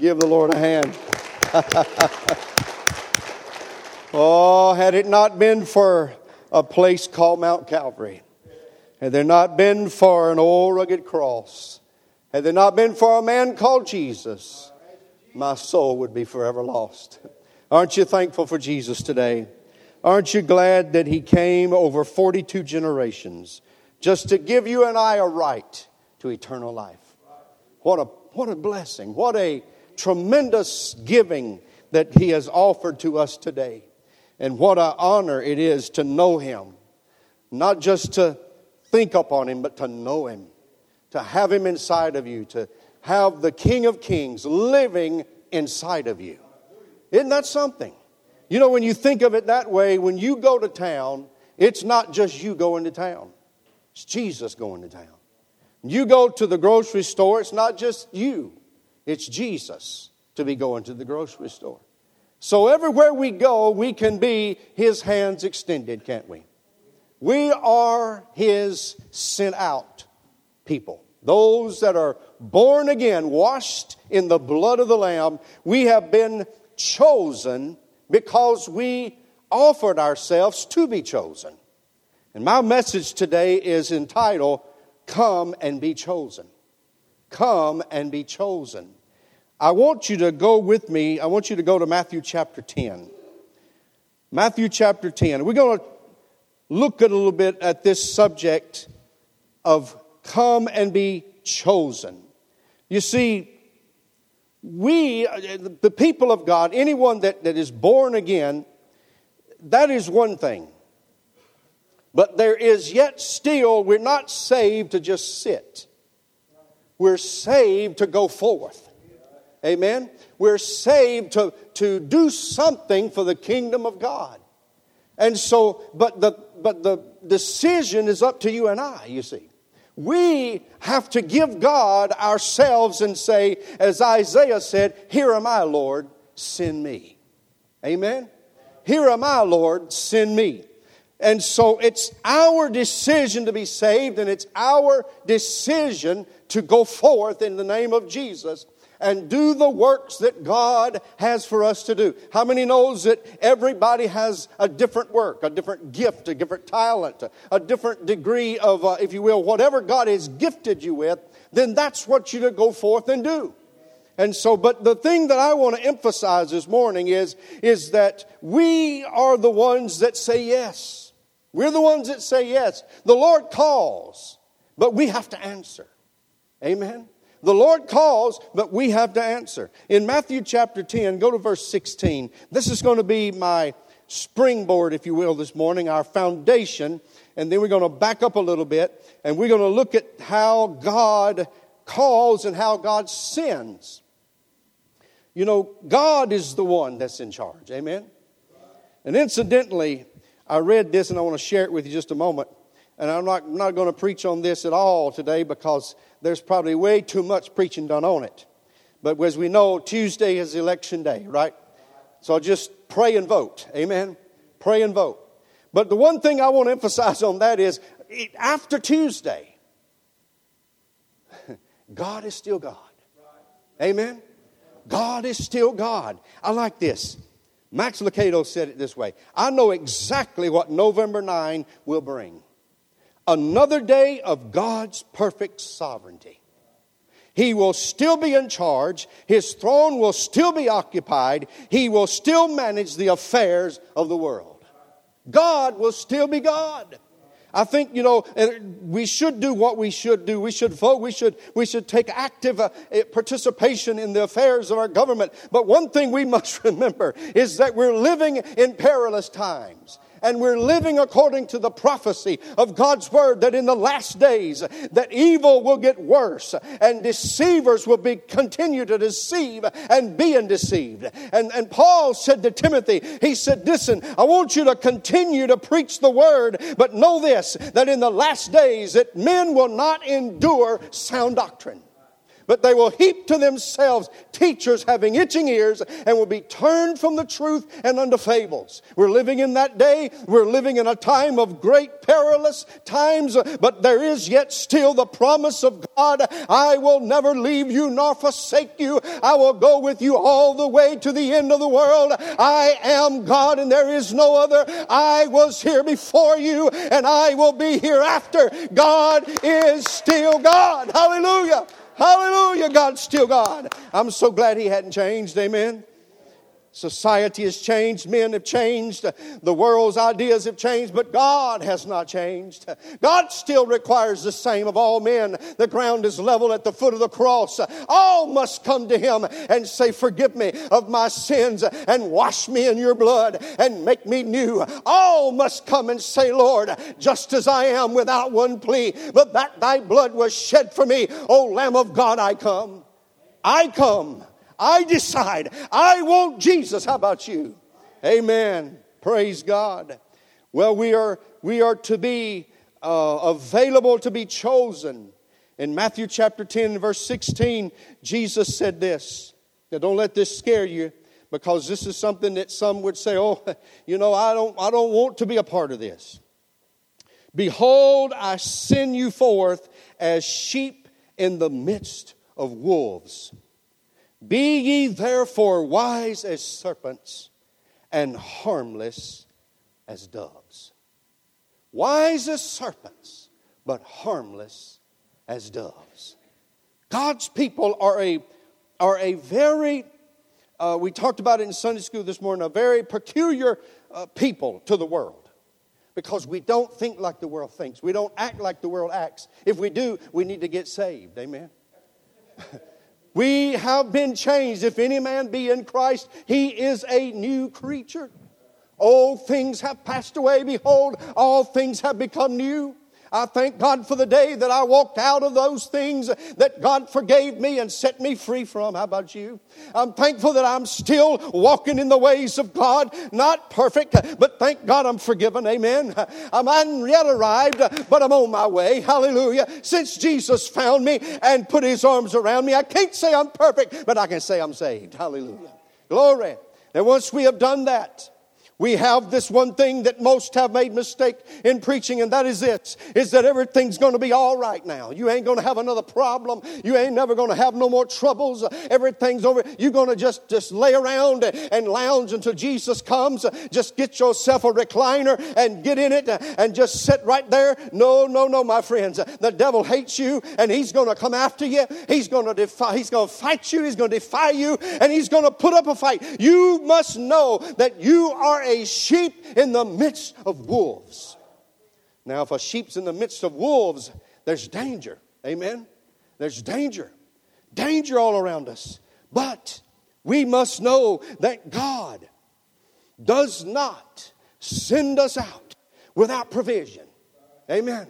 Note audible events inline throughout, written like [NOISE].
Give the Lord a hand. [LAUGHS] oh, had it not been for a place called Mount Calvary, had there not been for an old rugged cross, had there not been for a man called Jesus, my soul would be forever lost. Aren't you thankful for Jesus today? Aren't you glad that He came over 42 generations just to give you and I a right to eternal life? What a, what a blessing. What a tremendous giving that He has offered to us today. And what an honor it is to know Him, not just to think upon Him, but to know Him, to have Him inside of you, to have the King of Kings living inside of you. Isn't that something? You know, when you think of it that way, when you go to town, it's not just you going to town, it's Jesus going to town. You go to the grocery store, it's not just you, it's Jesus to be going to the grocery store. So everywhere we go, we can be His hands extended, can't we? We are His sent out people. Those that are born again, washed in the blood of the Lamb, we have been chosen because we offered ourselves to be chosen. And my message today is entitled, Come and Be Chosen. Come and Be Chosen. I want you to go with me, I want you to go to Matthew chapter 10. Matthew chapter 10. We're going to look a little bit at this subject of come and be chosen. You see, we, the people of God, anyone that, that is born again, that is one thing. But there is yet still, we're not saved to just sit. We're saved to go forth. Amen? We're saved to, to do something for the kingdom of God. And so, but the, but the decision is up to you and I, you see. We have to give God ourselves and say, as Isaiah said, Here am I, Lord, send me. Amen? Here am I, Lord, send me. And so it's our decision to be saved, and it's our decision to go forth in the name of Jesus and do the works that God has for us to do. How many knows that everybody has a different work, a different gift, a different talent, a different degree of, uh, if you will, whatever God has gifted you with, then that's what you to go forth and do. And so, but the thing that I want to emphasize this morning is, is that we are the ones that say yes. We're the ones that say yes. The Lord calls, but we have to answer. Amen. The Lord calls, but we have to answer. In Matthew chapter 10, go to verse 16. This is going to be my springboard, if you will, this morning, our foundation. And then we're going to back up a little bit and we're going to look at how God calls and how God sends. You know, God is the one that's in charge. Amen? And incidentally, I read this and I want to share it with you just a moment. And I'm not, not going to preach on this at all today because there's probably way too much preaching done on it. But as we know, Tuesday is election day, right? So just pray and vote. Amen? Pray and vote. But the one thing I want to emphasize on that is after Tuesday, [LAUGHS] God is still God. Amen? God is still God. I like this. Max Lucado said it this way I know exactly what November 9 will bring another day of God's perfect sovereignty. He will still be in charge. His throne will still be occupied. He will still manage the affairs of the world. God will still be God. I think, you know, we should do what we should do. We should vote. We should, we should take active uh, participation in the affairs of our government. But one thing we [LAUGHS] must remember is that we're living in perilous times and we're living according to the prophecy of God's word that in the last days that evil will get worse and deceivers will be continue to deceive and being deceived. And, and Paul said to Timothy, he said, listen, I want you to continue to preach the word, but know this, that in the last days that men will not endure sound doctrine but they will heap to themselves teachers having itching ears and will be turned from the truth and unto fables. We're living in that day. We're living in a time of great perilous times, but there is yet still the promise of God. I will never leave you nor forsake you. I will go with you all the way to the end of the world. I am God and there is no other. I was here before you and I will be hereafter. God is still God. Hallelujah. Hallelujah. God's still God. I'm so glad He hadn't changed. Amen. Society has changed, men have changed, the world's ideas have changed, but God has not changed. God still requires the same of all men. The ground is level at the foot of the cross. All must come to Him and say, Forgive me of my sins and wash me in your blood and make me new. All must come and say, Lord, just as I am without one plea, but that thy blood was shed for me, O Lamb of God, I come. I come. I decide I want Jesus. How about you? Amen. Praise God. Well, we are, we are to be uh, available to be chosen. In Matthew chapter 10, verse 16, Jesus said this. Now, don't let this scare you because this is something that some would say, oh, [LAUGHS] you know, I don't, I don't want to be a part of this. Behold, I send you forth as sheep in the midst of wolves. Be ye therefore wise as serpents and harmless as doves. Wise as serpents, but harmless as doves. God's people are a, are a very, uh, we talked about it in Sunday school this morning, a very peculiar uh, people to the world because we don't think like the world thinks. We don't act like the world acts. If we do, we need to get saved. Amen. [LAUGHS] We have been changed. If any man be in Christ, he is a new creature. Old things have passed away. Behold, all things have become new. I thank God for the day that I walked out of those things that God forgave me and set me free from. How about you? I'm thankful that I'm still walking in the ways of God. Not perfect, but thank God I'm forgiven. Amen. I'm not yet arrived, but I'm on my way. Hallelujah. Since Jesus found me and put his arms around me, I can't say I'm perfect, but I can say I'm saved. Hallelujah. Glory. And once we have done that, we have this one thing that most have made mistake in preaching, and that is this, is that everything's going to be all right now. You ain't going to have another problem. You ain't never going to have no more troubles. Everything's over. You're going to just, just lay around and lounge until Jesus comes. Just get yourself a recliner and get in it and just sit right there. No, no, no, my friends. The devil hates you and he's going to come after you. He's going to defy, he's going to fight you. He's going to defy you and he's going to put up a fight. You must know that you are a sheep in the midst of wolves. Now, if a sheep's in the midst of wolves, there's danger. Amen? There's danger. Danger all around us. But we must know that God does not send us out without provision. Amen.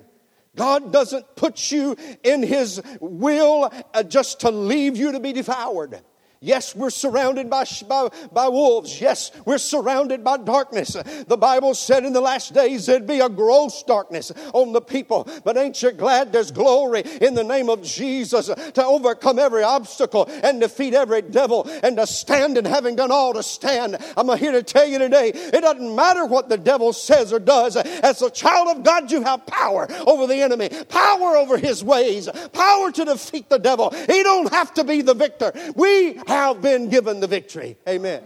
God doesn't put you in His will uh, just to leave you to be devoured. Yes, we're surrounded by, by, by, wolves. Yes, we're surrounded by darkness. The Bible said in the last days there'd be a gross darkness on the people. But ain't you glad there's glory in the name of Jesus to overcome every obstacle and defeat every devil and to stand and having done all to stand. I'm here to tell you today, it doesn't matter what the devil says or does. As a child of God, you have power over the enemy, power over his ways, power to defeat the devil. He don't have to be the victor. We have been given the victory. Amen.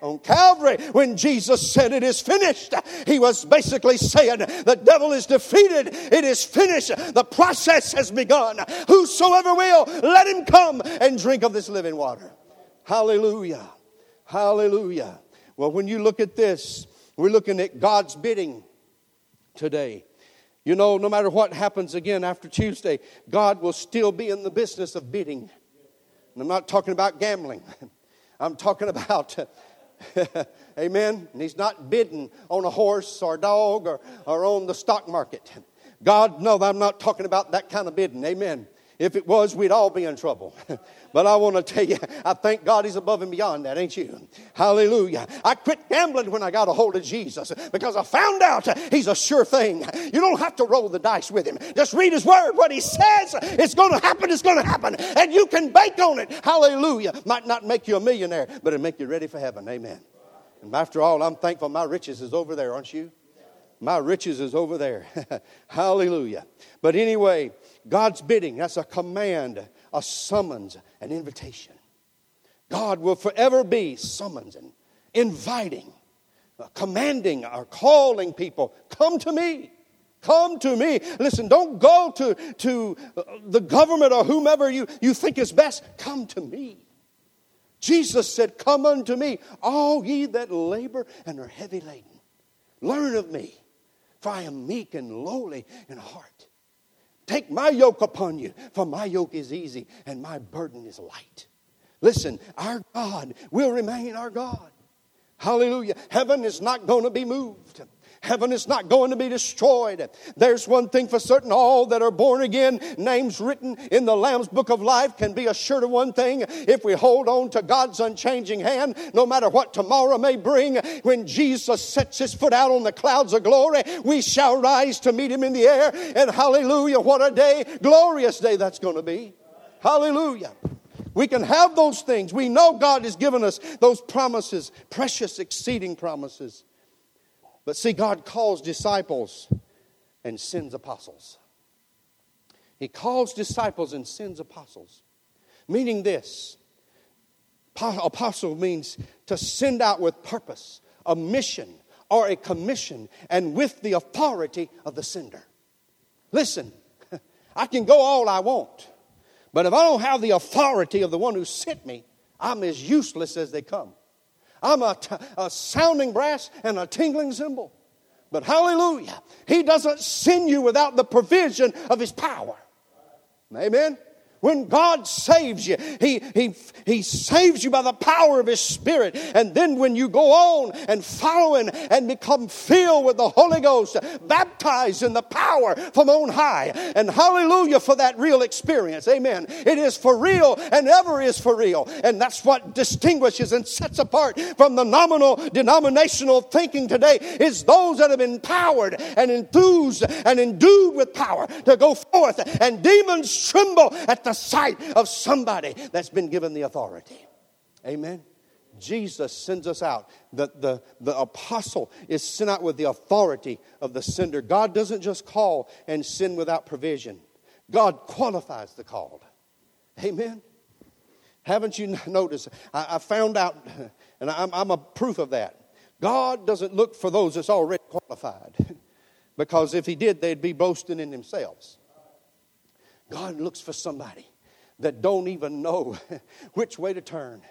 On Calvary, when Jesus said it is finished, he was basically saying the devil is defeated. It is finished. The process has begun. Whosoever will, let him come and drink of this living water. Hallelujah. Hallelujah. Well, when you look at this, we're looking at God's bidding today. You know, no matter what happens again after Tuesday, God will still be in the business of bidding. And I'm not talking about gambling. [LAUGHS] I'm talking about, [LAUGHS] amen. And he's not bidding on a horse or a dog or, or on the stock market. God, no, I'm not talking about that kind of bidding. Amen. If it was, we'd all be in trouble. [LAUGHS] but I want to tell you, I thank God He's above and beyond that, ain't you? Hallelujah. I quit gambling when I got a hold of Jesus because I found out He's a sure thing. You don't have to roll the dice with Him. Just read His Word. What He says, it's going to happen, it's going to happen. And you can bank on it. Hallelujah. Might not make you a millionaire, but it'll make you ready for heaven. Amen. And after all, I'm thankful my riches is over there, aren't you? My riches is over there. [LAUGHS] Hallelujah. But anyway, God's bidding, that's a command, a summons, an invitation. God will forever be summoning, inviting, commanding, or calling people, come to me. Come to me. Listen, don't go to, to uh, the government or whomever you, you think is best. Come to me. Jesus said, Come unto me, all ye that labor and are heavy laden. Learn of me, for I am meek and lowly in heart. Take my yoke upon you, for my yoke is easy and my burden is light. Listen, our God will remain our God. Hallelujah. Heaven is not going to be moved. Heaven is not going to be destroyed. There's one thing for certain all that are born again, names written in the Lamb's book of life, can be assured of one thing. If we hold on to God's unchanging hand, no matter what tomorrow may bring, when Jesus sets his foot out on the clouds of glory, we shall rise to meet him in the air. And hallelujah, what a day, glorious day that's going to be. Hallelujah. We can have those things. We know God has given us those promises, precious, exceeding promises. But see, God calls disciples and sends apostles. He calls disciples and sends apostles, meaning this apostle means to send out with purpose, a mission, or a commission, and with the authority of the sender. Listen, [LAUGHS] I can go all I want, but if I don't have the authority of the one who sent me, I'm as useless as they come. I'm a, t- a sounding brass and a tingling cymbal. But hallelujah, He doesn't send you without the provision of His power. Amen. When God saves you, he, he, he saves you by the power of His Spirit. And then when you go on and following and become filled with the Holy Ghost, baptized in the power from on high. And hallelujah for that real experience. Amen. It is for real and ever is for real. And that's what distinguishes and sets apart from the nominal denominational thinking today is those that have been empowered and enthused and endued with power to go forth and demons tremble at the sight of somebody that's been given the authority. Amen. Jesus sends us out. The, the, the apostle is sent out with the authority of the sender. God doesn't just call and send without provision, God qualifies the called. Amen. Haven't you noticed? I, I found out, [LAUGHS] and I'm, I'm a proof of that. God doesn't look for those that's already qualified, [LAUGHS] because if He did, they'd be boasting in themselves. God looks for somebody that don't even know [LAUGHS] which way to turn,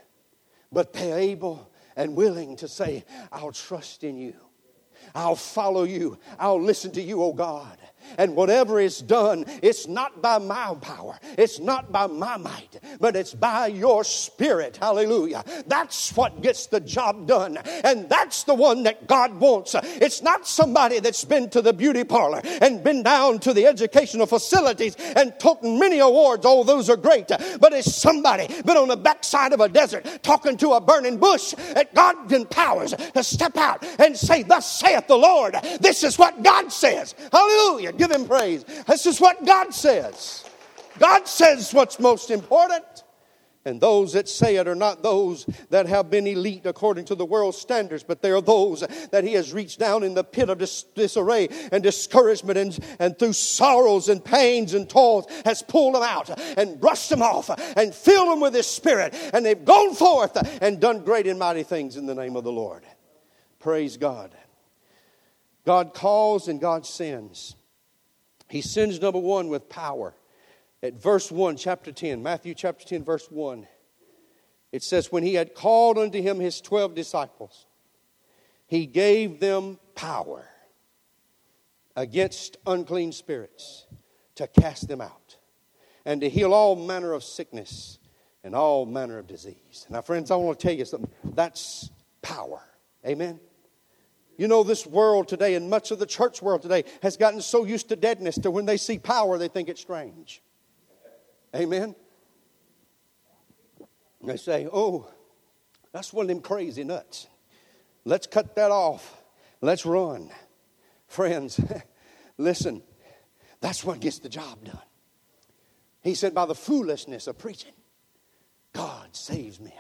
but they're able and willing to say, I'll trust in you. I'll follow you. I'll listen to you, oh God. And whatever is done, it's not by my power, it's not by my might, but it's by your spirit. Hallelujah. That's what gets the job done. And that's the one that God wants. It's not somebody that's been to the beauty parlor and been down to the educational facilities and taken many awards. Oh, those are great. But it's somebody been on the backside of a desert talking to a burning bush that God empowers to step out and say, Thus saith the Lord. This is what God says. Hallelujah. Give him praise. This is what God says. God says what's most important. And those that say it are not those that have been elite according to the world's standards, but they are those that He has reached down in the pit of dis- disarray and discouragement and, and through sorrows and pains and toils has pulled them out and brushed them off and filled them with His Spirit. And they've gone forth and done great and mighty things in the name of the Lord. Praise God. God calls and God sends. He sends number one with power. At verse 1, chapter 10, Matthew chapter 10, verse 1, it says, When he had called unto him his 12 disciples, he gave them power against unclean spirits to cast them out and to heal all manner of sickness and all manner of disease. Now, friends, I want to tell you something. That's power. Amen. You know, this world today and much of the church world today has gotten so used to deadness that when they see power, they think it's strange. Amen. They say, oh, that's one of them crazy nuts. Let's cut that off. Let's run. Friends, [LAUGHS] listen, that's what gets the job done. He said, by the foolishness of preaching, God saves men.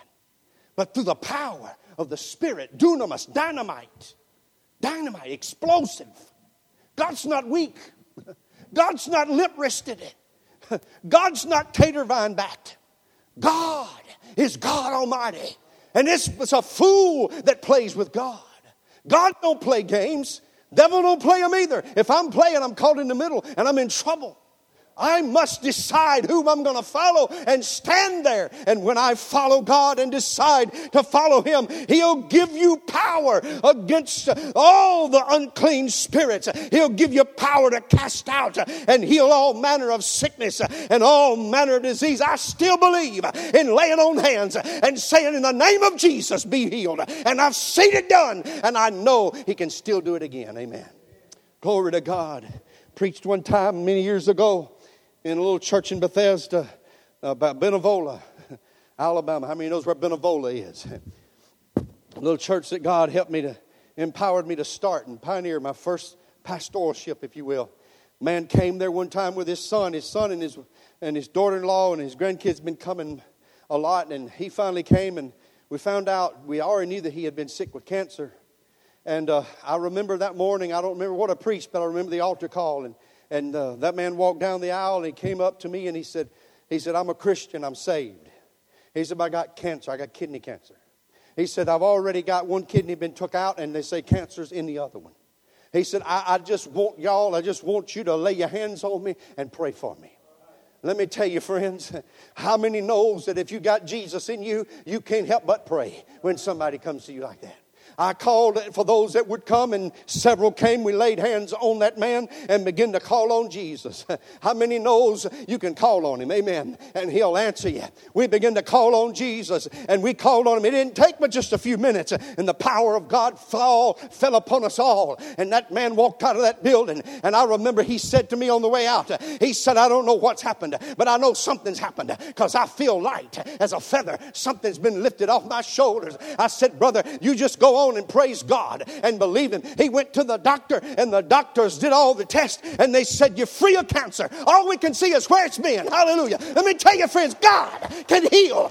But through the power of the Spirit, dunamis, dynamite, dynamite, explosive. God's not weak. God's not lip wristed. God's not tater vine backed. God is God Almighty. And this it's a fool that plays with God. God don't play games. Devil don't play them either. If I'm playing, I'm caught in the middle and I'm in trouble. I must decide whom I'm going to follow and stand there. And when I follow God and decide to follow Him, He'll give you power against all the unclean spirits. He'll give you power to cast out and heal all manner of sickness and all manner of disease. I still believe in laying on hands and saying, In the name of Jesus, be healed. And I've seen it done, and I know He can still do it again. Amen. Glory to God. Preached one time many years ago in a little church in Bethesda, uh, about Benevola, Alabama. How many knows where Benevola is? A little church that God helped me to, empowered me to start and pioneer my first pastoralship, if you will. Man came there one time with his son. His son and his and his daughter-in-law and his grandkids been coming a lot, and he finally came and we found out we already knew that he had been sick with cancer. And uh, I remember that morning. I don't remember what I preached, but I remember the altar call and and uh, that man walked down the aisle and he came up to me and he said, he said, I'm a Christian, I'm saved. He said, I got cancer, I got kidney cancer. He said, I've already got one kidney been took out and they say cancer's in the other one. He said, I, I just want y'all, I just want you to lay your hands on me and pray for me. Let me tell you, friends, [LAUGHS] how many knows that if you got Jesus in you, you can't help but pray when somebody comes to you like that? I called for those that would come, and several came. We laid hands on that man and began to call on Jesus. [LAUGHS] How many knows you can call on him? Amen. And he'll answer you. We began to call on Jesus, and we called on him. It didn't take but just a few minutes, and the power of God fall, fell upon us all. And that man walked out of that building, and I remember he said to me on the way out, he said, I don't know what's happened, but I know something's happened because I feel light as a feather. Something's been lifted off my shoulders. I said, Brother, you just go on on and praise God and believe Him. He went to the doctor, and the doctors did all the tests, and they said, You're free of cancer. All we can see is where it's been. Hallelujah. Let me tell you, friends, God can heal.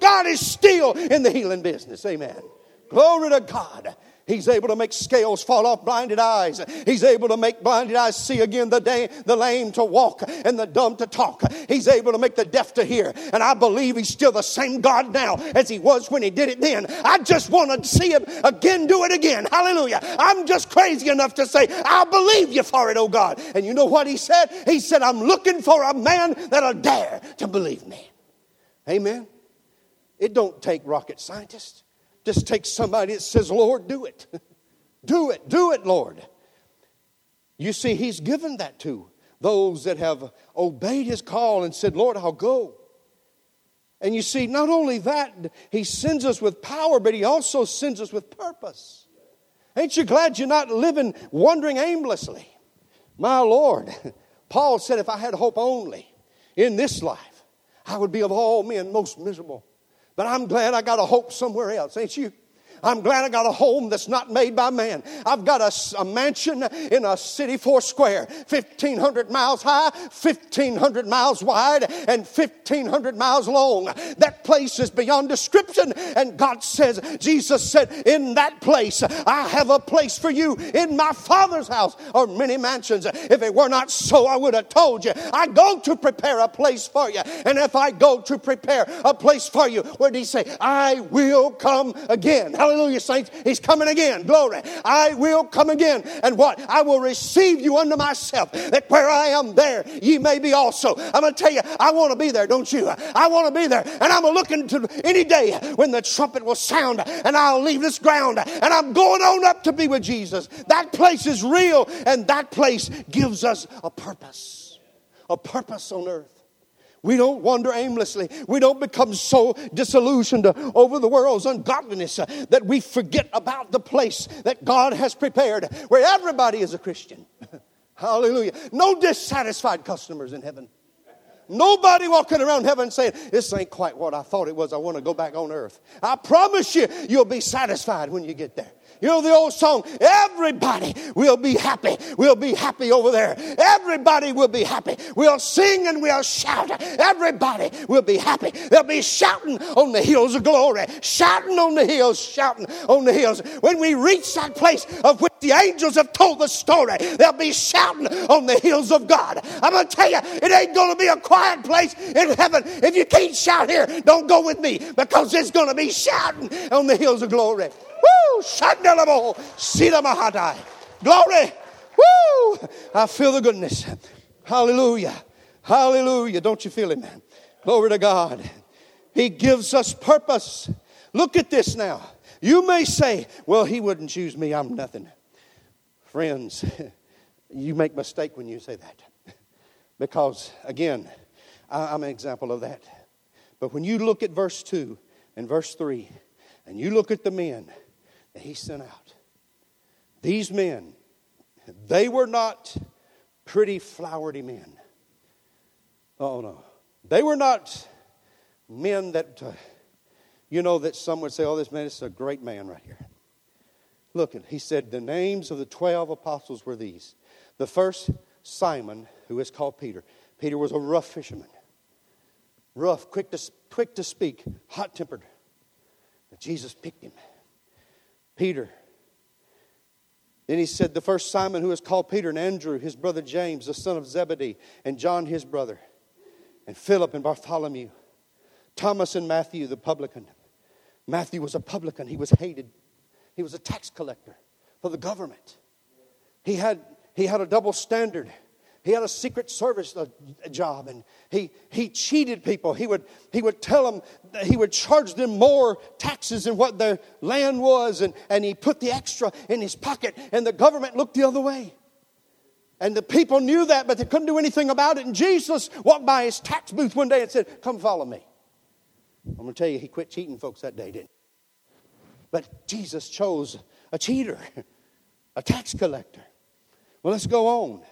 God is still in the healing business. Amen. Glory to God. He's able to make scales fall off blinded eyes. He's able to make blinded eyes see again the day, the lame to walk and the dumb to talk. He's able to make the deaf to hear. And I believe he's still the same God now as he was when he did it then. I just want to see him again do it again. Hallelujah. I'm just crazy enough to say, I believe you for it, oh God. And you know what he said? He said, I'm looking for a man that'll dare to believe me. Amen. It don't take rocket scientists. Just take somebody that says, Lord, do it. [LAUGHS] do it, do it, Lord. You see, He's given that to those that have obeyed His call and said, Lord, I'll go. And you see, not only that, He sends us with power, but He also sends us with purpose. Ain't you glad you're not living wandering aimlessly? My Lord, [LAUGHS] Paul said, if I had hope only in this life, I would be of all men most miserable. But I'm glad I got a hope somewhere else, ain't you? I'm glad I got a home that's not made by man. I've got a, a mansion in a city four square, 1,500 miles high, 1,500 miles wide, and 1,500 miles long. That place is beyond description. And God says, Jesus said, In that place, I have a place for you. In my Father's house are many mansions. If it were not so, I would have told you. I go to prepare a place for you. And if I go to prepare a place for you, where did he say? I will come again. Hallelujah. Hallelujah, saints. He's coming again. Glory. I will come again. And what? I will receive you unto myself, that where I am there, ye may be also. I'm going to tell you, I want to be there, don't you? I want to be there. And I'm looking to any day when the trumpet will sound and I'll leave this ground and I'm going on up to be with Jesus. That place is real and that place gives us a purpose. A purpose on earth. We don't wander aimlessly. We don't become so disillusioned over the world's ungodliness that we forget about the place that God has prepared where everybody is a Christian. [LAUGHS] Hallelujah. No dissatisfied customers in heaven. Nobody walking around heaven saying, This ain't quite what I thought it was. I want to go back on earth. I promise you, you'll be satisfied when you get there. You know the old song, everybody will be happy. We'll be happy over there. Everybody will be happy. We'll sing and we'll shout. Everybody will be happy. They'll be shouting on the hills of glory, shouting on the hills, shouting on the hills. When we reach that place of which the angels have told the story, they'll be shouting on the hills of God. I'm going to tell you, it ain't going to be a quiet place in heaven. If you can't shout here, don't go with me because it's going to be shouting on the hills of glory. Woo! Mahadai. Glory. Woo! I feel the goodness. Hallelujah. Hallelujah. Don't you feel it, man? Glory to God. He gives us purpose. Look at this now. You may say, well, he wouldn't choose me. I'm nothing. Friends, [LAUGHS] you make mistake when you say that. [LAUGHS] Because, again, I'm an example of that. But when you look at verse 2 and verse 3, and you look at the men, he sent out. These men, they were not pretty, flowery men. Oh, no. They were not men that, uh, you know, that some would say, oh, this man is a great man right here. Look, he said, the names of the 12 apostles were these. The first, Simon, who is called Peter. Peter was a rough fisherman. Rough, quick to, quick to speak, hot tempered. Jesus picked him. Peter. Then he said, The first Simon, who is called Peter, and Andrew, his brother James, the son of Zebedee, and John, his brother, and Philip and Bartholomew, Thomas and Matthew, the publican. Matthew was a publican, he was hated. He was a tax collector for the government. He had, he had a double standard. He had a secret service uh, job and he, he cheated people. He would, he would tell them, he would charge them more taxes than what their land was, and, and he put the extra in his pocket, and the government looked the other way. And the people knew that, but they couldn't do anything about it. And Jesus walked by his tax booth one day and said, Come follow me. I'm going to tell you, he quit cheating folks that day, didn't he? But Jesus chose a cheater, [LAUGHS] a tax collector. Well, let's go on.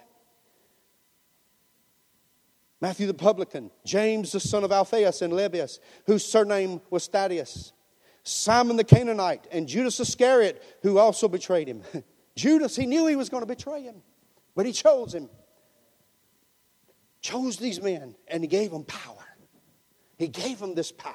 Matthew the publican, James the son of Alphaeus and Levius, whose surname was Thaddeus, Simon the Canaanite, and Judas Iscariot, who also betrayed him. [LAUGHS] Judas, he knew he was going to betray him, but he chose him. Chose these men, and he gave them power. He gave them this power.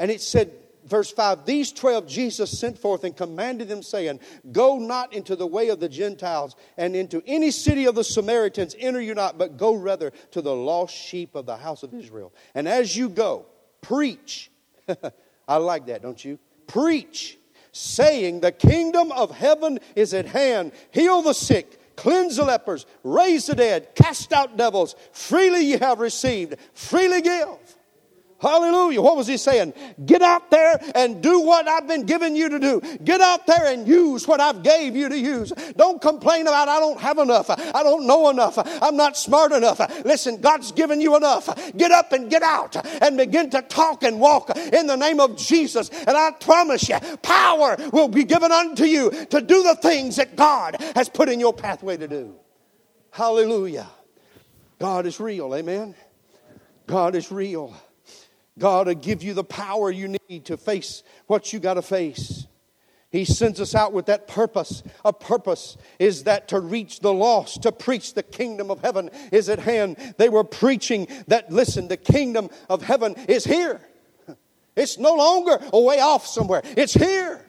And it said, verse 5 These 12 Jesus sent forth and commanded them, saying, Go not into the way of the Gentiles, and into any city of the Samaritans enter you not, but go rather to the lost sheep of the house of Israel. And as you go, preach. [LAUGHS] I like that, don't you? Preach, saying, The kingdom of heaven is at hand. Heal the sick. Cleanse the lepers, raise the dead, cast out devils. Freely you have received, freely give. Hallelujah. What was he saying? Get out there and do what I've been giving you to do. Get out there and use what I've gave you to use. Don't complain about I don't have enough. I don't know enough. I'm not smart enough. Listen, God's given you enough. Get up and get out and begin to talk and walk in the name of Jesus. And I promise you, power will be given unto you to do the things that God has put in your pathway to do. Hallelujah. God is real. Amen. God is real. God will give you the power you need to face what you got to face. He sends us out with that purpose. A purpose is that to reach the lost, to preach the kingdom of heaven is at hand. They were preaching that, listen, the kingdom of heaven is here. It's no longer away off somewhere, it's here.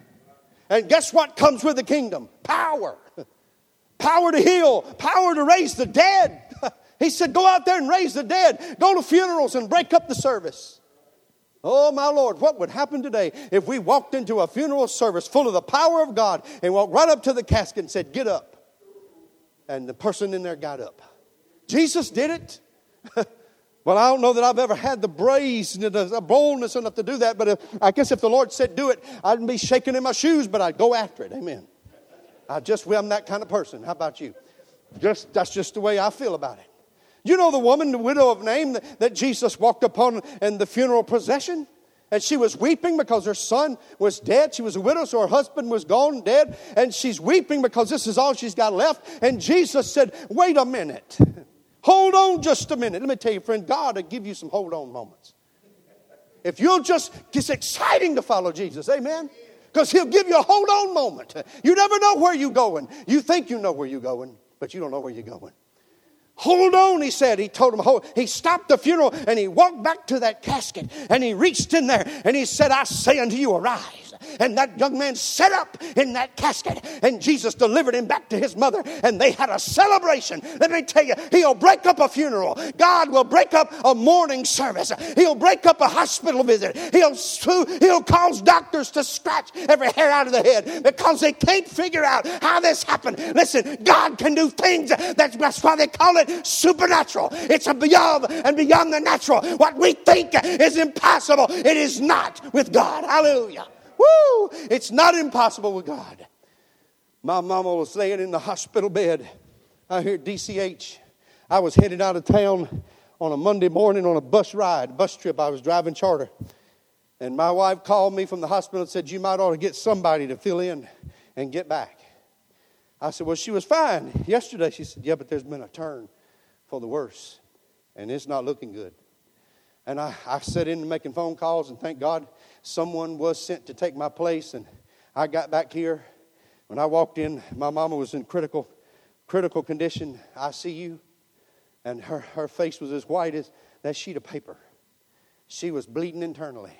And guess what comes with the kingdom? Power. Power to heal, power to raise the dead. [LAUGHS] He said, Go out there and raise the dead. Go to funerals and break up the service. Oh, my Lord, what would happen today if we walked into a funeral service full of the power of God and walked right up to the casket and said, Get up? And the person in there got up. Jesus did it. [LAUGHS] well, I don't know that I've ever had the brazeness, the boldness enough to do that, but if, I guess if the Lord said do it, I'd be shaking in my shoes, but I'd go after it. Amen. I just, well, I'm that kind of person. How about you? Just, that's just the way I feel about it. You know the woman, the widow of Nain, that, that Jesus walked upon in the funeral procession? And she was weeping because her son was dead. She was a widow, so her husband was gone, dead. And she's weeping because this is all she's got left. And Jesus said, Wait a minute. [LAUGHS] Hold on just a minute. Let me tell you, friend, God will give you some hold on moments. If you'll just, it's exciting to follow Jesus. Amen. Because he'll give you a hold on moment. You never know where you're going. You think you know where you're going, but you don't know where you're going. Hold on, he said. He told him, hold. He stopped the funeral and he walked back to that casket and he reached in there and he said, I say unto you, arise. And that young man sat up in that casket, and Jesus delivered him back to his mother, and they had a celebration. Let me tell you, He'll break up a funeral. God will break up a morning service. He'll break up a hospital visit. He'll, he'll cause doctors to scratch every hair out of the head because they can't figure out how this happened. Listen, God can do things. That's, that's why they call it supernatural. It's a beyond and beyond the natural. What we think is impossible, it is not with God. Hallelujah. Woo! It's not impossible with God. My mama was laying in the hospital bed out here at DCH. I was headed out of town on a Monday morning on a bus ride, bus trip. I was driving charter. And my wife called me from the hospital and said, You might ought to get somebody to fill in and get back. I said, Well, she was fine yesterday. She said, Yeah, but there's been a turn for the worse, and it's not looking good. And I, I set into making phone calls, and thank God someone was sent to take my place, and I got back here. When I walked in, my mama was in critical, critical condition, ICU, and her, her face was as white as that sheet of paper. She was bleeding internally,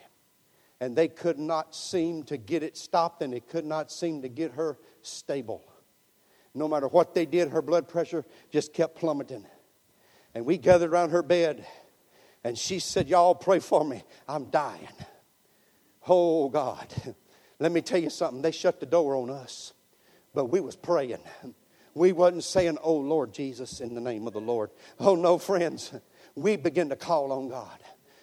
and they could not seem to get it stopped, and they could not seem to get her stable. No matter what they did, her blood pressure just kept plummeting. And we gathered around her bed, and she said, Y'all pray for me. I'm dying. Oh God, let me tell you something. They shut the door on us, but we was praying. We wasn't saying, "Oh Lord Jesus," in the name of the Lord. Oh no, friends, we begin to call on God.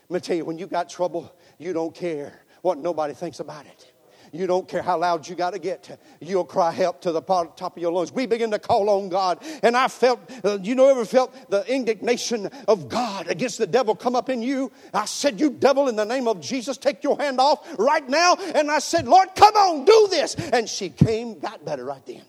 Let me tell you, when you got trouble, you don't care what nobody thinks about it. You don't care how loud you got to get. You'll cry help to the top of your lungs. We begin to call on God. And I felt, uh, you know, ever felt the indignation of God against the devil come up in you? I said, You devil, in the name of Jesus, take your hand off right now. And I said, Lord, come on, do this. And she came, got better right then.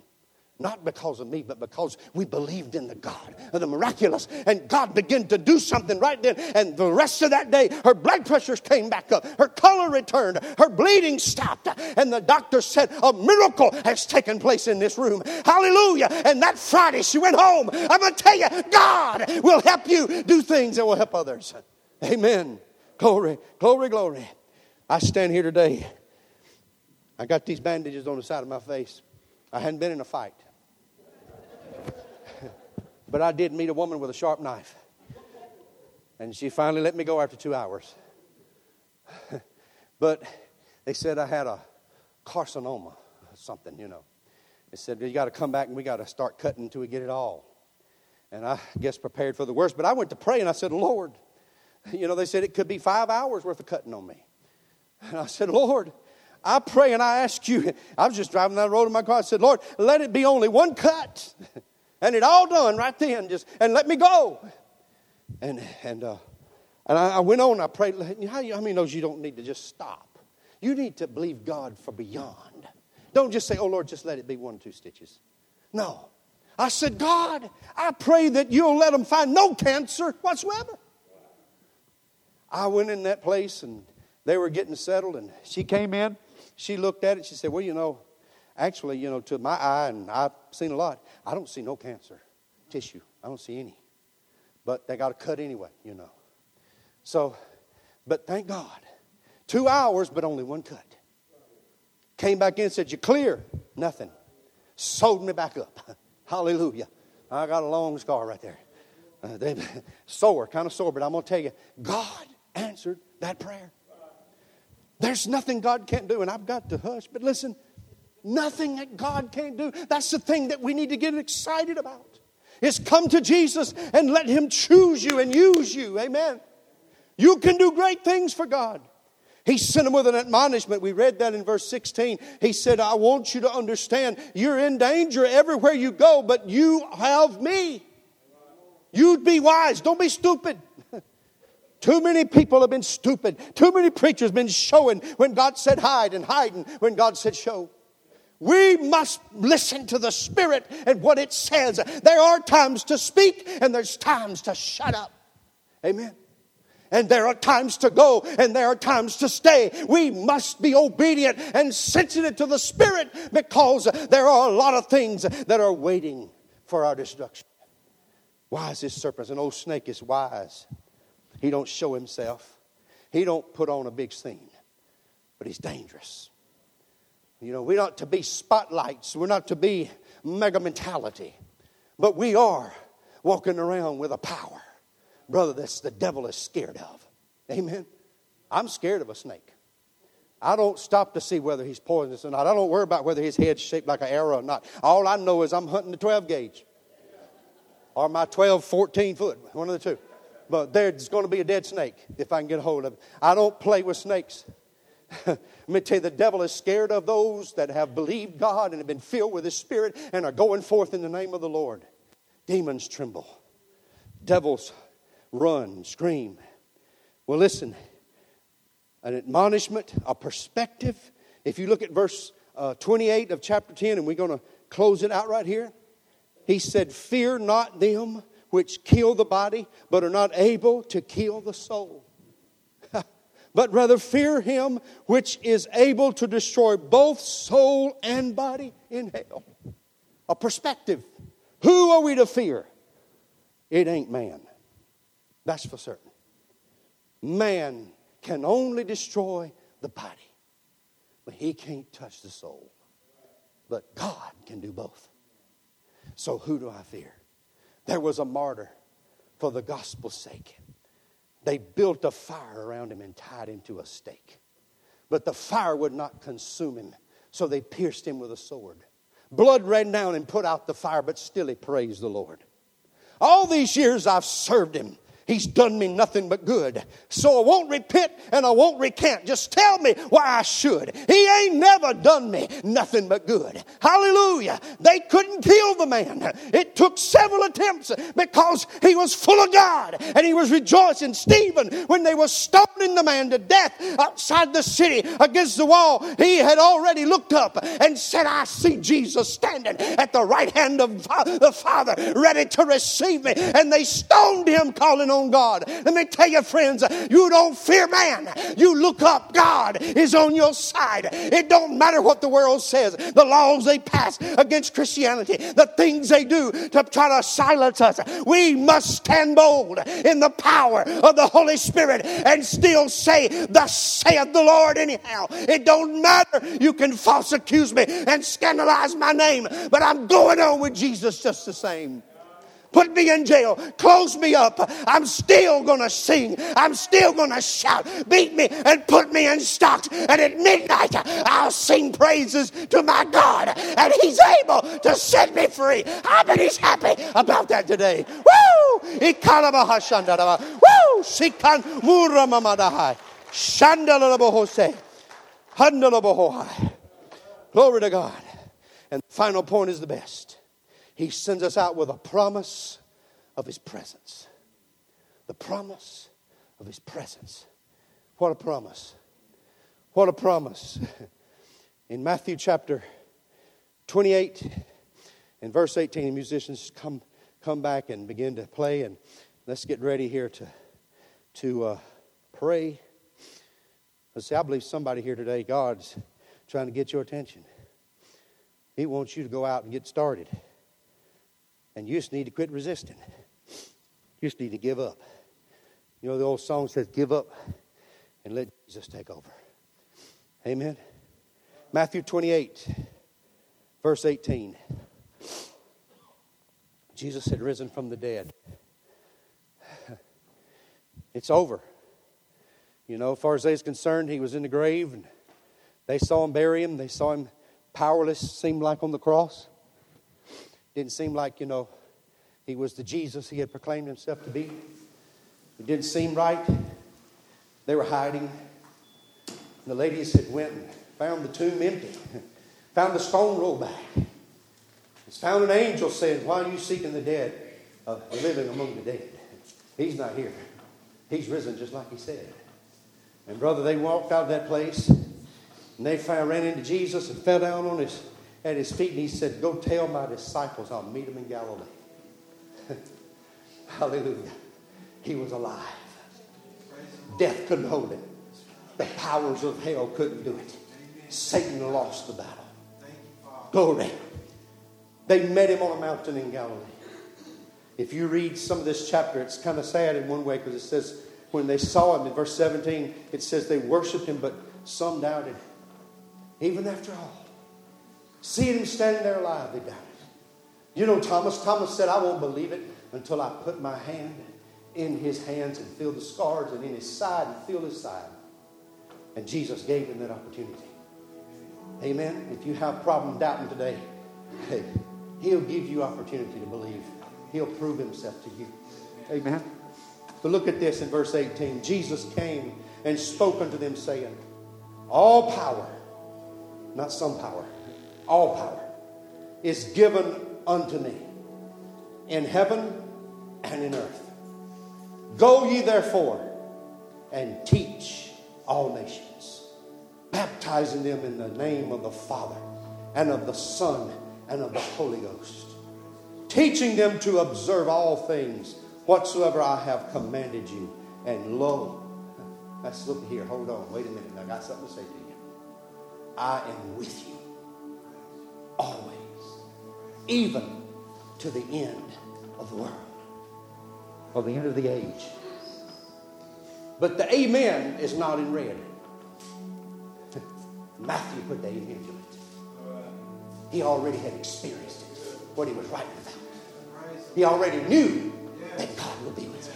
Not because of me, but because we believed in the God of the miraculous. And God began to do something right then. And the rest of that day, her blood pressures came back up. Her color returned. Her bleeding stopped. And the doctor said, A miracle has taken place in this room. Hallelujah. And that Friday, she went home. I'm going to tell you, God will help you do things that will help others. Amen. Glory, glory, glory. I stand here today. I got these bandages on the side of my face. I hadn't been in a fight. But I did meet a woman with a sharp knife. And she finally let me go after two hours. [LAUGHS] but they said I had a carcinoma, something, you know. They said, You got to come back and we got to start cutting until we get it all. And I guess prepared for the worst. But I went to pray and I said, Lord, [LAUGHS] you know, they said it could be five hours worth of cutting on me. And I said, Lord, I pray and I ask you. [LAUGHS] I was just driving down the road in my car. I said, Lord, let it be only one cut. And it all done right then, just and let me go. And and uh, and I, I went on. I prayed. How, how many knows you don't need to just stop? You need to believe God for beyond. Don't just say, "Oh Lord, just let it be one or two stitches." No, I said, God, I pray that you'll let them find no cancer whatsoever. I went in that place and they were getting settled, and she came in. She looked at it. She said, "Well, you know, actually, you know, to my eye, and I've seen a lot, I don't see no cancer tissue. I don't see any. But they got to cut anyway, you know. So, but thank God. Two hours, but only one cut. Came back in, said, You clear? Nothing. Sewed me back up. [LAUGHS] Hallelujah. I got a long scar right there. Uh, they, [LAUGHS] sore, kind of sore, but I'm going to tell you, God answered that prayer. There's nothing God can't do, and I've got to hush. But listen, Nothing that God can't do. That's the thing that we need to get excited about. Is come to Jesus and let him choose you and use you. Amen. You can do great things for God. He sent him with an admonishment. We read that in verse 16. He said, I want you to understand you're in danger everywhere you go, but you have me. You'd be wise. Don't be stupid. [LAUGHS] Too many people have been stupid. Too many preachers have been showing when God said hide and hiding when God said show. We must listen to the Spirit and what it says. There are times to speak and there's times to shut up. Amen. And there are times to go and there are times to stay. We must be obedient and sensitive to the Spirit because there are a lot of things that are waiting for our destruction. Wise is serpents. An old snake is wise. He don't show himself. He don't put on a big scene. But he's dangerous. You know, we're not to be spotlights. We're not to be mega mentality. But we are walking around with a power brother, that's the devil is scared of. Amen. I'm scared of a snake. I don't stop to see whether he's poisonous or not. I don't worry about whether his head's shaped like an arrow or not. All I know is I'm hunting the 12 gauge or my 12, 14 foot, one of the two. But there's going to be a dead snake if I can get a hold of it. I don't play with snakes. [LAUGHS] Let me tell you, the devil is scared of those that have believed God and have been filled with His Spirit and are going forth in the name of the Lord. Demons tremble. Devils run, scream. Well, listen, an admonishment, a perspective. If you look at verse uh, 28 of chapter 10, and we're going to close it out right here, he said, Fear not them which kill the body, but are not able to kill the soul. But rather fear him which is able to destroy both soul and body in hell. A perspective. Who are we to fear? It ain't man. That's for certain. Man can only destroy the body, but he can't touch the soul. But God can do both. So who do I fear? There was a martyr for the gospel's sake. They built a fire around him and tied him to a stake. But the fire would not consume him, so they pierced him with a sword. Blood ran down and put out the fire, but still he praised the Lord. All these years I've served him. He's done me nothing but good. So I won't repent and I won't recant. Just tell me why I should. He ain't never done me nothing but good. Hallelujah. They couldn't kill the man. It took several attempts because he was full of God and he was rejoicing. Stephen, when they were stoning the man to death outside the city against the wall, he had already looked up and said, I see Jesus standing at the right hand of the Father, ready to receive me. And they stoned him, calling on on God. Let me tell you, friends, you don't fear man. You look up. God is on your side. It don't matter what the world says, the laws they pass against Christianity, the things they do to try to silence us. We must stand bold in the power of the Holy Spirit and still say, Thus saith the Lord, anyhow. It don't matter. You can false accuse me and scandalize my name, but I'm going on with Jesus just the same. Put me in jail. Close me up. I'm still going to sing. I'm still going to shout. Beat me and put me in stocks. And at midnight, I'll sing praises to my God. And He's able to set me free. I bet He's happy about that today. Woo! Woo! Sikan muramamadahai. Shandalabohose. Handalabohai. Glory to God. And the final point is the best. He sends us out with a promise of His presence. The promise of His presence. What a promise. What a promise. [LAUGHS] In Matthew chapter 28 and verse 18, the musicians come, come back and begin to play, and let's get ready here to, to uh, pray. Let's see, I believe somebody here today, God's trying to get your attention. He wants you to go out and get started. And you just need to quit resisting. You just need to give up. You know, the old song says, Give up and let Jesus take over. Amen. Matthew 28, verse 18. Jesus had risen from the dead. [SIGHS] It's over. You know, as far as they is concerned, he was in the grave and they saw him bury him. They saw him powerless, seemed like on the cross. Didn't seem like, you know, he was the Jesus he had proclaimed himself to be. It didn't seem right. They were hiding. The ladies had went and found the tomb empty, [LAUGHS] found the stone rolled back. It's found an angel saying, Why are you seeking the dead, uh, living among the dead? He's not here. He's risen just like he said. And brother, they walked out of that place and they found, ran into Jesus and fell down on his at his feet and he said, Go tell my disciples I'll meet them in Galilee. [LAUGHS] Hallelujah. He was alive. Death couldn't hold him. The powers of hell couldn't do it. Satan lost the battle. Glory. They met him on a mountain in Galilee. If you read some of this chapter, it's kind of sad in one way because it says when they saw him in verse 17, it says they worshiped him, but some doubted. Even after all, seeing him standing there alive, they doubted. You know, Thomas, Thomas said, I won't believe it until I put my hand in his hands and feel the scars and in his side and feel his side. And Jesus gave him that opportunity. Amen. If you have problem doubting today, hey, he'll give you opportunity to believe. He'll prove himself to you. Amen. But look at this in verse 18. Jesus came and spoke unto them, saying, All power, not some power, all power is given unto me in heaven and in earth. Go ye therefore and teach all nations, baptizing them in the name of the Father and of the Son and of the Holy Ghost, teaching them to observe all things whatsoever I have commanded you. And lo, let's look here. Hold on. Wait a minute. I got something to say to you. I am with you always, even to the end of the world, or the end of the age. But the amen is not in red. [LAUGHS] Matthew put the amen to it. He already had experienced it, what he was writing about. He already knew that God would be with him.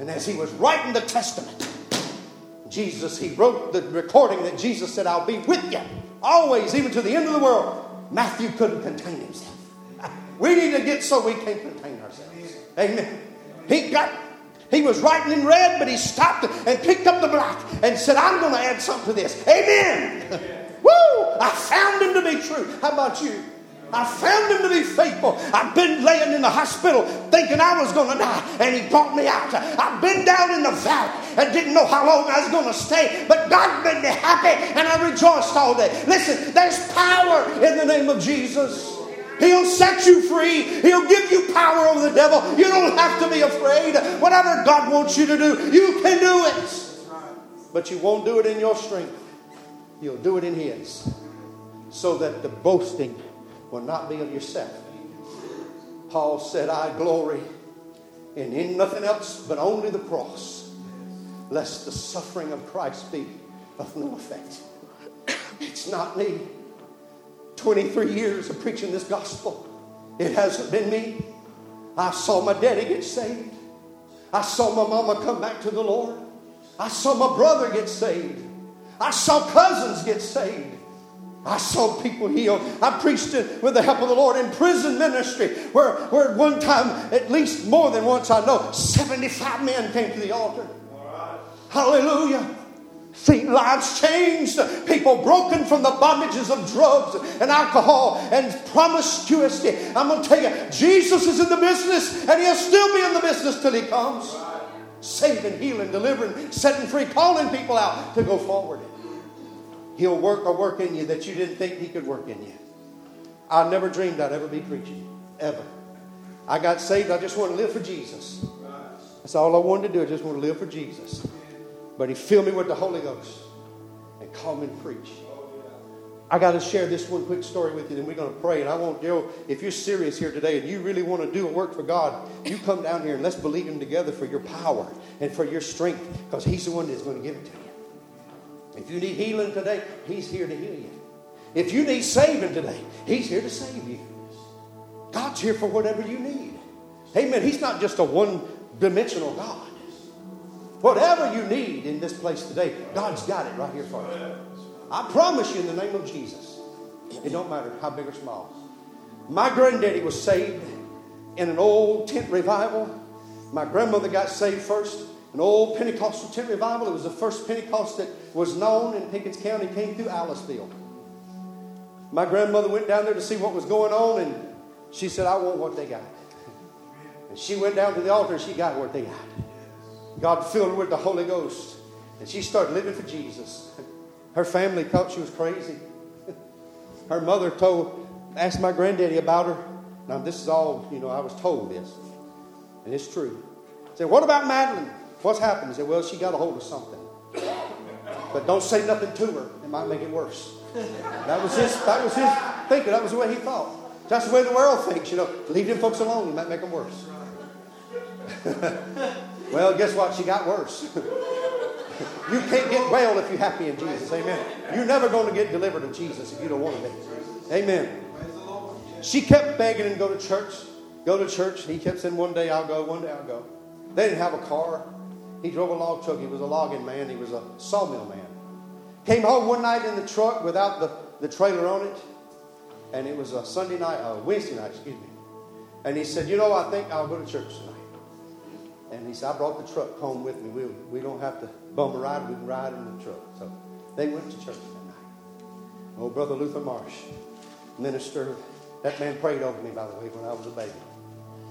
And as he was writing the testament, Jesus, he wrote the recording that Jesus said, I'll be with you always, even to the end of the world. Matthew couldn't contain himself. We need to get so we can't contain ourselves. Amen. He got he was writing in red, but he stopped and picked up the black and said, I'm going to add something to this. Amen. [LAUGHS] Woo! I found him to be true. How about you? I found him to be faithful. I've been laying in the hospital thinking I was going to die, and he brought me out. I've been down in the valley and didn't know how long I was going to stay, but God made me happy, and I rejoiced all day. Listen, there's power in the name of Jesus. He'll set you free. He'll give you power over the devil. You don't have to be afraid. Whatever God wants you to do, you can do it. But you won't do it in your strength. You'll do it in His. So that the boasting will not be of yourself. Paul said, I glory in, in nothing else but only the cross, lest the suffering of Christ be of no effect. It's not me. 23 years of preaching this gospel. It hasn't been me. I saw my daddy get saved. I saw my mama come back to the Lord. I saw my brother get saved. I saw cousins get saved. I saw people healed. I preached with the help of the Lord in prison ministry, where, where at one time, at least more than once, I know, 75 men came to the altar. Hallelujah. See, lives changed. People broken from the bondages of drugs and alcohol and promiscuity. I'm going to tell you, Jesus is in the business and he'll still be in the business till he comes. Saving, healing, delivering, setting free, calling people out to go forward. He'll work a work in you that you didn't think He could work in you. I never dreamed I'd ever be preaching, ever. I got saved, I just want to live for Jesus. That's all I wanted to do, I just want to live for Jesus. But He filled me with the Holy Ghost and called me to preach. I got to share this one quick story with you, then we're going to pray. And I want Joe, if you're serious here today and you really want to do a work for God, you come down here and let's believe Him together for your power and for your strength because He's the one that's going to give it to you. If you need healing today, He's here to heal you. If you need saving today, He's here to save you. God's here for whatever you need. Amen. He's not just a one dimensional God. Whatever you need in this place today, God's got it right here for you. I promise you in the name of Jesus, it don't matter how big or small. My granddaddy was saved in an old tent revival. My grandmother got saved first an old Pentecostal tent revival. It was the first Pentecost that was known in Pickens County, came through Aliceville. My grandmother went down there to see what was going on, and she said, I want what they got. And she went down to the altar, and she got what they got. God filled her with the Holy Ghost, and she started living for Jesus. [LAUGHS] Her family thought she was crazy. [LAUGHS] her mother told, asked my granddaddy about her. Now, this is all, you know, I was told this, and it's true. Said, what about Madeline? What's happened? He said, well, she got a hold of something. But don't say nothing to her. It might make it worse. That was his, that was his thinking. That was the way he thought. That's the way the world thinks, you know. Leave them folks alone. You might make them worse. [LAUGHS] well, guess what? She got worse. [LAUGHS] you can't get well if you're happy in Jesus. Amen. You're never going to get delivered of Jesus if you don't want to be. Amen. She kept begging him to go to church. Go to church. He kept saying, one day I'll go, one day I'll go. They didn't have a car. He drove a log truck. He was a logging man. He was a sawmill man. Came home one night in the truck without the, the trailer on it. And it was a Sunday night, a Wednesday night, excuse me. And he said, You know, I think I'll go to church tonight. And he said, I brought the truck home with me. We, we don't have to bum a ride. We can ride in the truck. So they went to church that night. Oh, Brother Luther Marsh, minister, that man prayed over me, by the way, when I was a baby.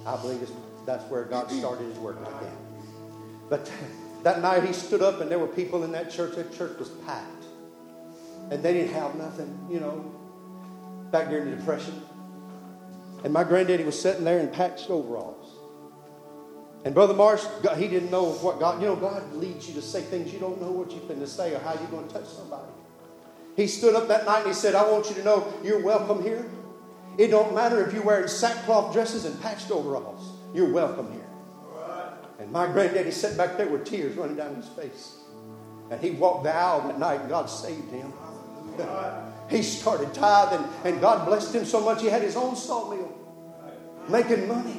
I believe that's where God started his work like that. But that night he stood up and there were people in that church. That church was packed. And they didn't have nothing, you know, back during the Depression. And my granddaddy was sitting there in patched overalls. And Brother Marsh, he didn't know what God, you know, God leads you to say things you don't know what you're going to say or how you're going to touch somebody. He stood up that night and he said, I want you to know you're welcome here. It don't matter if you're wearing sackcloth dresses and patched overalls. You're welcome here. And my granddaddy sat back there with tears running down his face. And he walked the aisle that night and God saved him. [LAUGHS] he started tithing and God blessed him so much he had his own sawmill making money.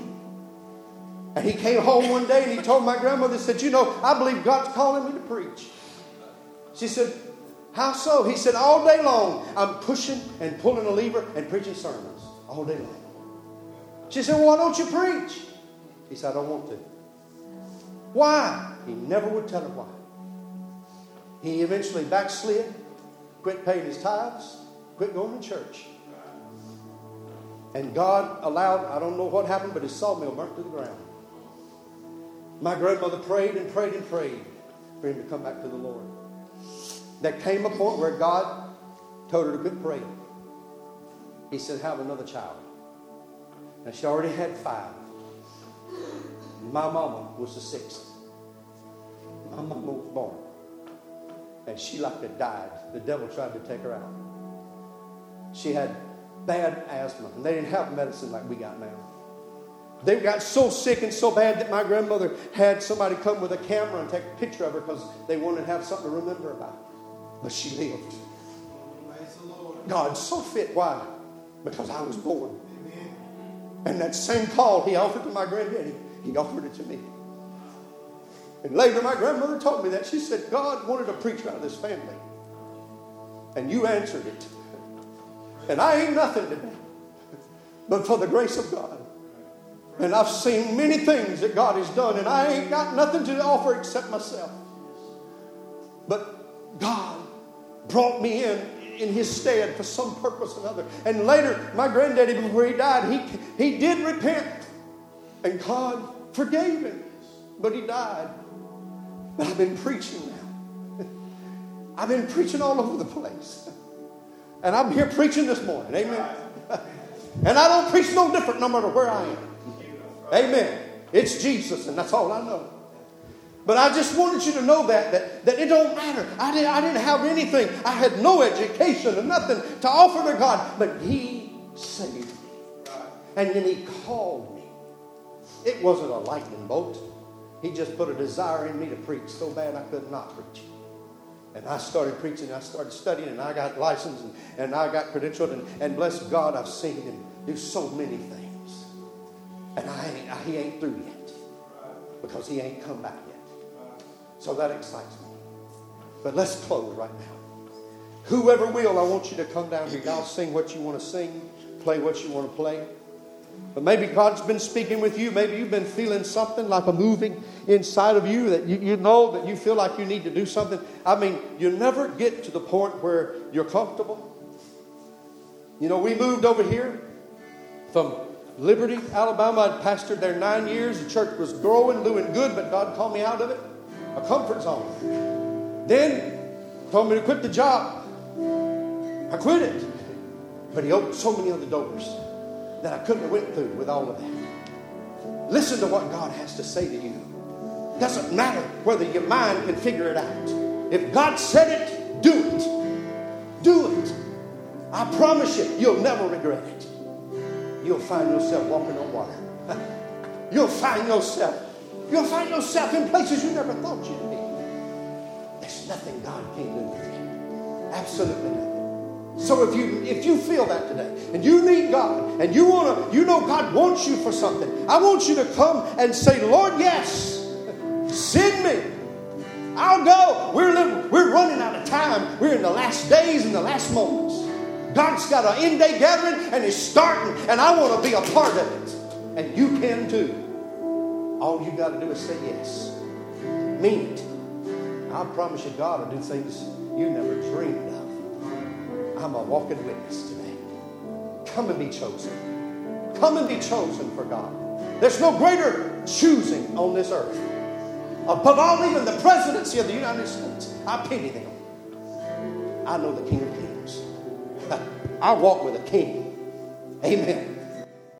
And he came home one day and he told my grandmother, said, You know, I believe God's calling me to preach. She said, How so? He said, All day long, I'm pushing and pulling a lever and preaching sermons. All day long. She said, why don't you preach? He said, I don't want to. Why? He never would tell her why. He eventually backslid, quit paying his tithes, quit going to church. And God allowed, I don't know what happened, but his sawmill burnt to the ground. My grandmother prayed and prayed and prayed for him to come back to the Lord. There came a point where God told her to quit praying. He said, Have another child. Now, she already had five. My mama was the sixth. My mama was born. And she like to died. The devil tried to take her out. She had bad asthma, and they didn't have medicine like we got now. They got so sick and so bad that my grandmother had somebody come with a camera and take a picture of her because they wanted to have something to remember about. But she lived. God so fit. Why? Because I was born. And that same call he offered to my granddaddy, he offered it to me. And later, my grandmother told me that. She said, God wanted a preacher out of this family. And you answered it. And I ain't nothing today, but for the grace of God. And I've seen many things that God has done, and I ain't got nothing to offer except myself. But God brought me in in his stead for some purpose or another. And later, my granddaddy, before he died, he, he did repent. And God forgave him. But he died. But I've been preaching now. [LAUGHS] I've been preaching all over the place. [LAUGHS] And I'm here preaching this morning. Amen. [LAUGHS] And I don't preach no different no matter where I am. Amen. It's Jesus, and that's all I know. But I just wanted you to know that, that, that it don't matter. I, did, I didn't have anything. I had no education and nothing to offer to God. But He saved me. And then He called. It wasn't a lightning bolt. He just put a desire in me to preach so bad I could not preach. And I started preaching, I started studying, and I got licensed, and, and I got credentialed, and, and bless God, I've seen him do so many things. And I I, he ain't through yet because he ain't come back yet. So that excites me. But let's close right now. Whoever will, I want you to come down here. Y'all sing what you want to sing, play what you want to play. But maybe God's been speaking with you. Maybe you've been feeling something like a moving inside of you that you, you know that you feel like you need to do something. I mean, you never get to the point where you're comfortable. You know, we moved over here from Liberty, Alabama. I'd pastored there nine years. The church was growing, doing good, but God called me out of it. A comfort zone. Then told me to quit the job. I quit it. But He opened so many other doors that I couldn't have went through with all of that. Listen to what God has to say to you. Doesn't matter whether your mind can figure it out. If God said it, do it. Do it. I promise you, you'll never regret it. You'll find yourself walking on water. [LAUGHS] you'll find yourself. You'll find yourself in places you never thought you'd be. There's nothing God can't do with you. Absolutely nothing. So if you if you feel that today and you need God and you want to you know God wants you for something, I want you to come and say, Lord, yes, send me. I'll go. We're living, we're running out of time. We're in the last days and the last moments. God's got an end day gathering and it's starting, and I want to be a part of it. And you can too. All you got to do is say yes. Mean it. I promise you, God will do things you never dreamed of. I'm a walking witness today. Come and be chosen. Come and be chosen for God. There's no greater choosing on this earth. Above all, even the presidency of the United States. I pity them. I know the King of Kings. [LAUGHS] I walk with a king. Amen.